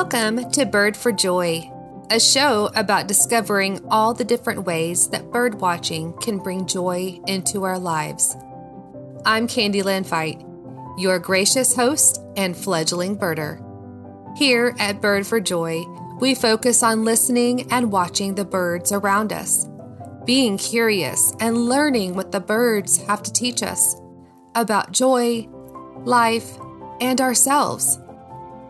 Welcome to Bird for Joy, a show about discovering all the different ways that bird watching can bring joy into our lives. I'm Candy Fite, your gracious host and fledgling birder. Here at Bird for Joy, we focus on listening and watching the birds around us, being curious and learning what the birds have to teach us about joy, life, and ourselves.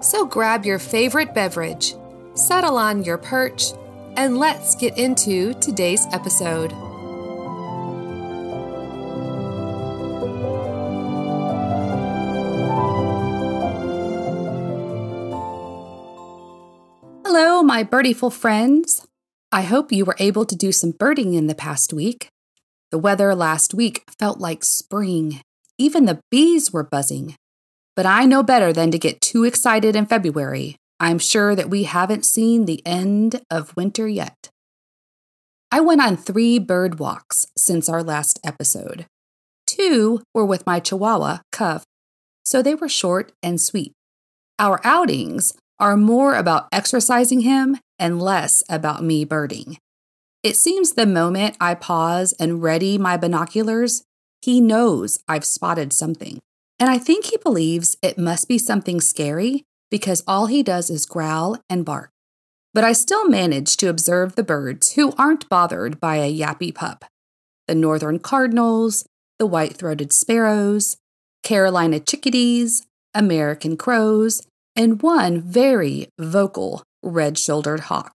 So grab your favorite beverage, settle on your perch, and let's get into today's episode. Hello, my birdieful friends. I hope you were able to do some birding in the past week. The weather last week felt like spring. Even the bees were buzzing. But I know better than to get too excited in February. I'm sure that we haven't seen the end of winter yet. I went on three bird walks since our last episode. Two were with my Chihuahua, Cuff, so they were short and sweet. Our outings are more about exercising him and less about me birding. It seems the moment I pause and ready my binoculars, he knows I've spotted something. And I think he believes it must be something scary because all he does is growl and bark. But I still manage to observe the birds who aren't bothered by a yappy pup the northern cardinals, the white throated sparrows, Carolina chickadees, American crows, and one very vocal red shouldered hawk.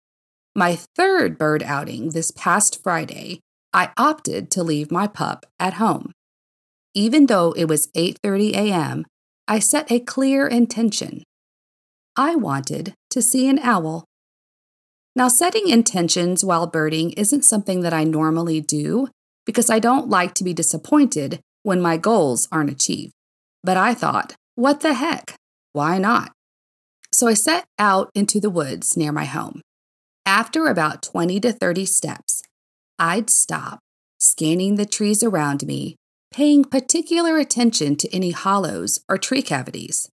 My third bird outing this past Friday, I opted to leave my pup at home. Even though it was 8:30 a.m., I set a clear intention. I wanted to see an owl. Now, setting intentions while birding isn't something that I normally do because I don't like to be disappointed when my goals aren't achieved. But I thought, what the heck? Why not? So I set out into the woods near my home. After about 20 to 30 steps, I'd stop, scanning the trees around me paying particular attention to any hollows or tree cavities.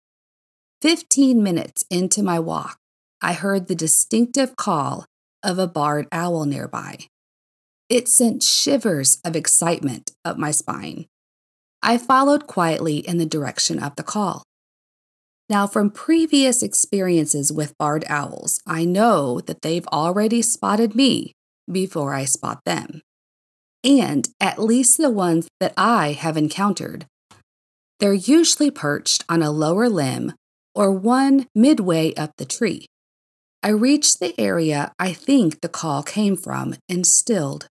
Fifteen minutes into my walk, I heard the distinctive call of a barred owl nearby. It sent shivers of excitement up my spine. I followed quietly in the direction of the call. Now, from previous experiences with barred owls, I know that they've already spotted me before I spot them and at least the ones that I have encountered. They're usually perched on a lower limb or one midway up the tree. I reached the area I think the call came from and stilled,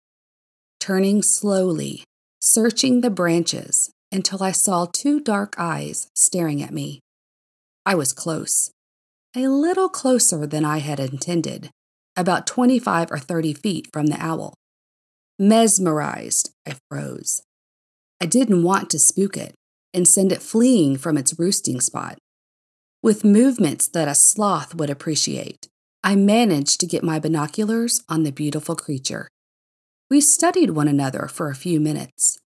turning slowly, searching the branches until I saw two dark eyes staring at me. I was close, a little closer than I had intended, about 25 or 30 feet from the owl. Mesmerized, I froze. I didn't want to spook it and send it fleeing from its roosting spot. With movements that a sloth would appreciate, I managed to get my binoculars on the beautiful creature. We studied one another for a few minutes,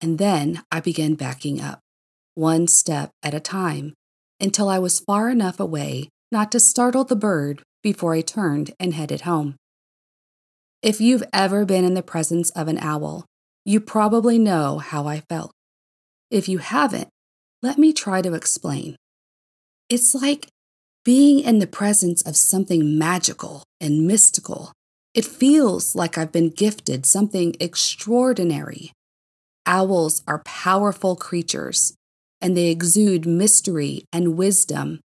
and then I began backing up, one step at a time, until I was far enough away not to startle the bird before I turned and headed home. If you've ever been in the presence of an owl, you probably know how I felt. If you haven't, let me try to explain. It's like being in the presence of something magical and mystical. It feels like I've been gifted something extraordinary. Owls are powerful creatures, and they exude mystery and wisdom.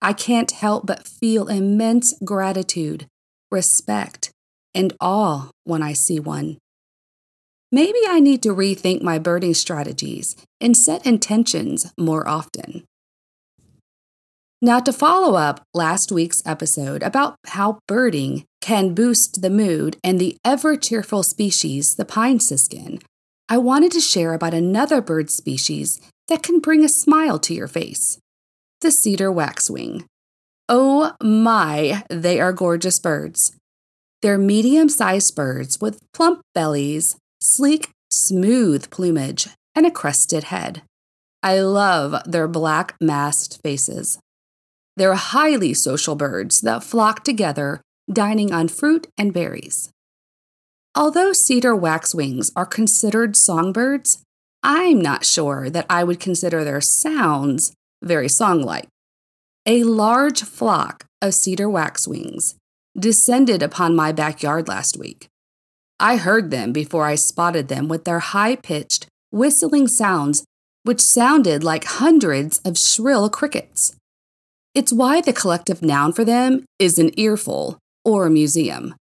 I can't help but feel immense gratitude, respect, and awe when I see one. Maybe I need to rethink my birding strategies and set intentions more often. Now, to follow up last week's episode about how birding can boost the mood and the ever cheerful species, the pine siskin, I wanted to share about another bird species that can bring a smile to your face the cedar waxwing. Oh my, they are gorgeous birds. They're medium sized birds with plump bellies, sleek, smooth plumage, and a crested head. I love their black masked faces. They're highly social birds that flock together, dining on fruit and berries. Although cedar waxwings are considered songbirds, I'm not sure that I would consider their sounds very song like. A large flock of cedar waxwings descended upon my backyard last week. I heard them before I spotted them with their high pitched, whistling sounds, which sounded like hundreds of shrill crickets. It's why the collective noun for them is an earful or a museum.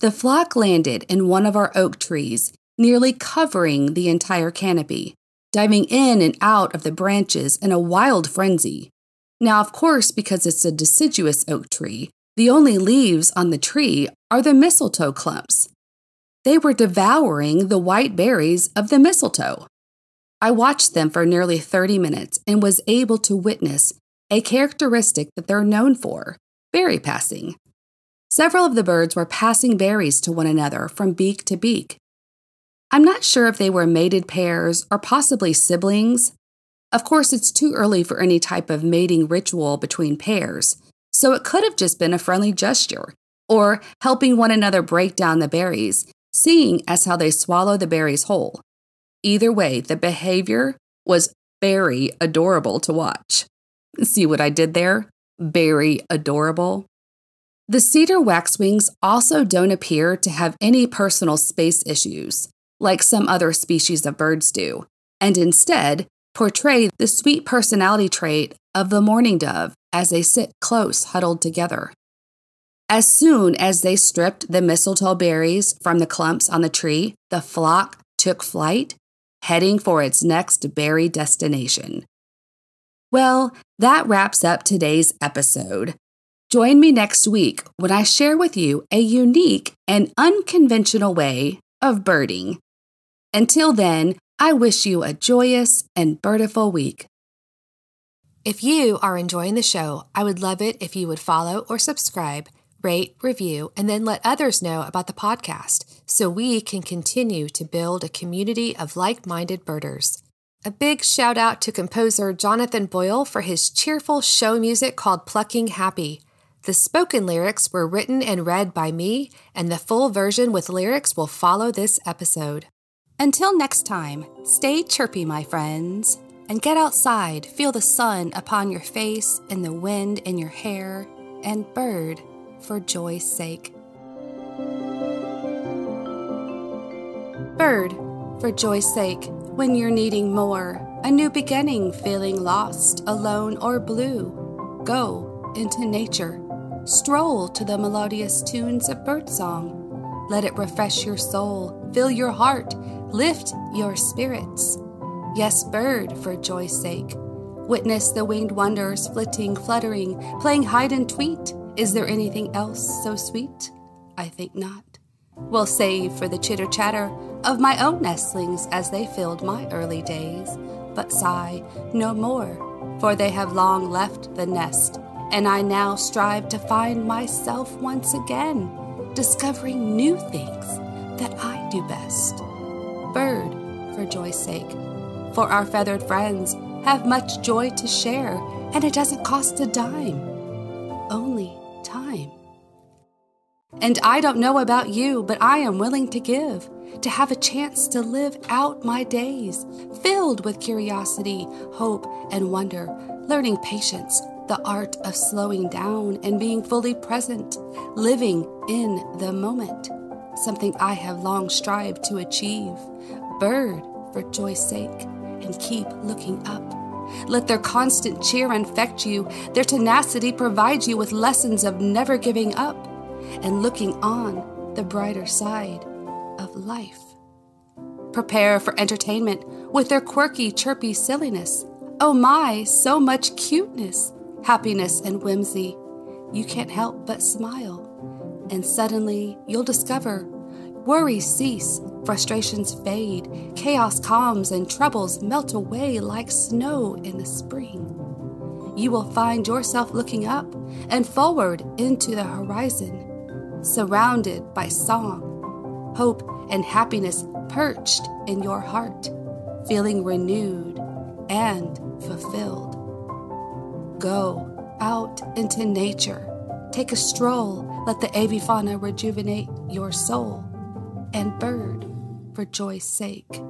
The flock landed in one of our oak trees, nearly covering the entire canopy, diving in and out of the branches in a wild frenzy. Now, of course, because it's a deciduous oak tree, the only leaves on the tree are the mistletoe clumps. They were devouring the white berries of the mistletoe. I watched them for nearly 30 minutes and was able to witness a characteristic that they're known for berry passing. Several of the birds were passing berries to one another from beak to beak. I'm not sure if they were mated pairs or possibly siblings. Of course, it's too early for any type of mating ritual between pairs, so it could have just been a friendly gesture or helping one another break down the berries, seeing as how they swallow the berries whole. Either way, the behavior was very adorable to watch. See what I did there? Very adorable. The cedar waxwings also don't appear to have any personal space issues, like some other species of birds do, and instead portray the sweet personality trait of the mourning dove as they sit close, huddled together. As soon as they stripped the mistletoe berries from the clumps on the tree, the flock took flight, heading for its next berry destination. Well, that wraps up today's episode. Join me next week when I share with you a unique and unconventional way of birding. Until then, I wish you a joyous and birdiful week. If you are enjoying the show, I would love it if you would follow or subscribe, rate, review, and then let others know about the podcast so we can continue to build a community of like minded birders. A big shout out to composer Jonathan Boyle for his cheerful show music called Plucking Happy. The spoken lyrics were written and read by me, and the full version with lyrics will follow this episode. Until next time, stay chirpy, my friends, and get outside, feel the sun upon your face and the wind in your hair, and bird for joy's sake. Bird for joy's sake, when you're needing more, a new beginning, feeling lost, alone, or blue, go into nature Stroll to the melodious tunes of birdsong. Let it refresh your soul, fill your heart, lift your spirits. Yes, bird, for joy's sake. Witness the winged wonders flitting, fluttering, playing hide and tweet. Is there anything else so sweet? I think not. We'll save for the chitter chatter of my own nestlings as they filled my early days, but sigh no more, for they have long left the nest and I now strive to find myself once again, discovering new things that I do best. Bird, for joy's sake, for our feathered friends have much joy to share, and it doesn't cost a dime, only time. And I don't know about you, but I am willing to give, to have a chance to live out my days, filled with curiosity, hope, and wonder, learning patience the art of slowing down and being fully present, living in the moment, something I have long strived to achieve. Bird, for joy's sake, and keep looking up. Let their constant cheer infect you, their tenacity provide you with lessons of never giving up and looking on the brighter side of life. Prepare for entertainment with their quirky, chirpy silliness. Oh my, so much cuteness happiness, and whimsy, you can't help but smile. And suddenly you'll discover worries cease, frustrations fade, chaos calms, and troubles melt away like snow in the spring. You will find yourself looking up and forward into the horizon, surrounded by song, hope, and happiness perched in your heart, feeling renewed and fulfilled. Go out into nature. Take a stroll, let the avifauna rejuvenate your soul. And bird, for joy's sake.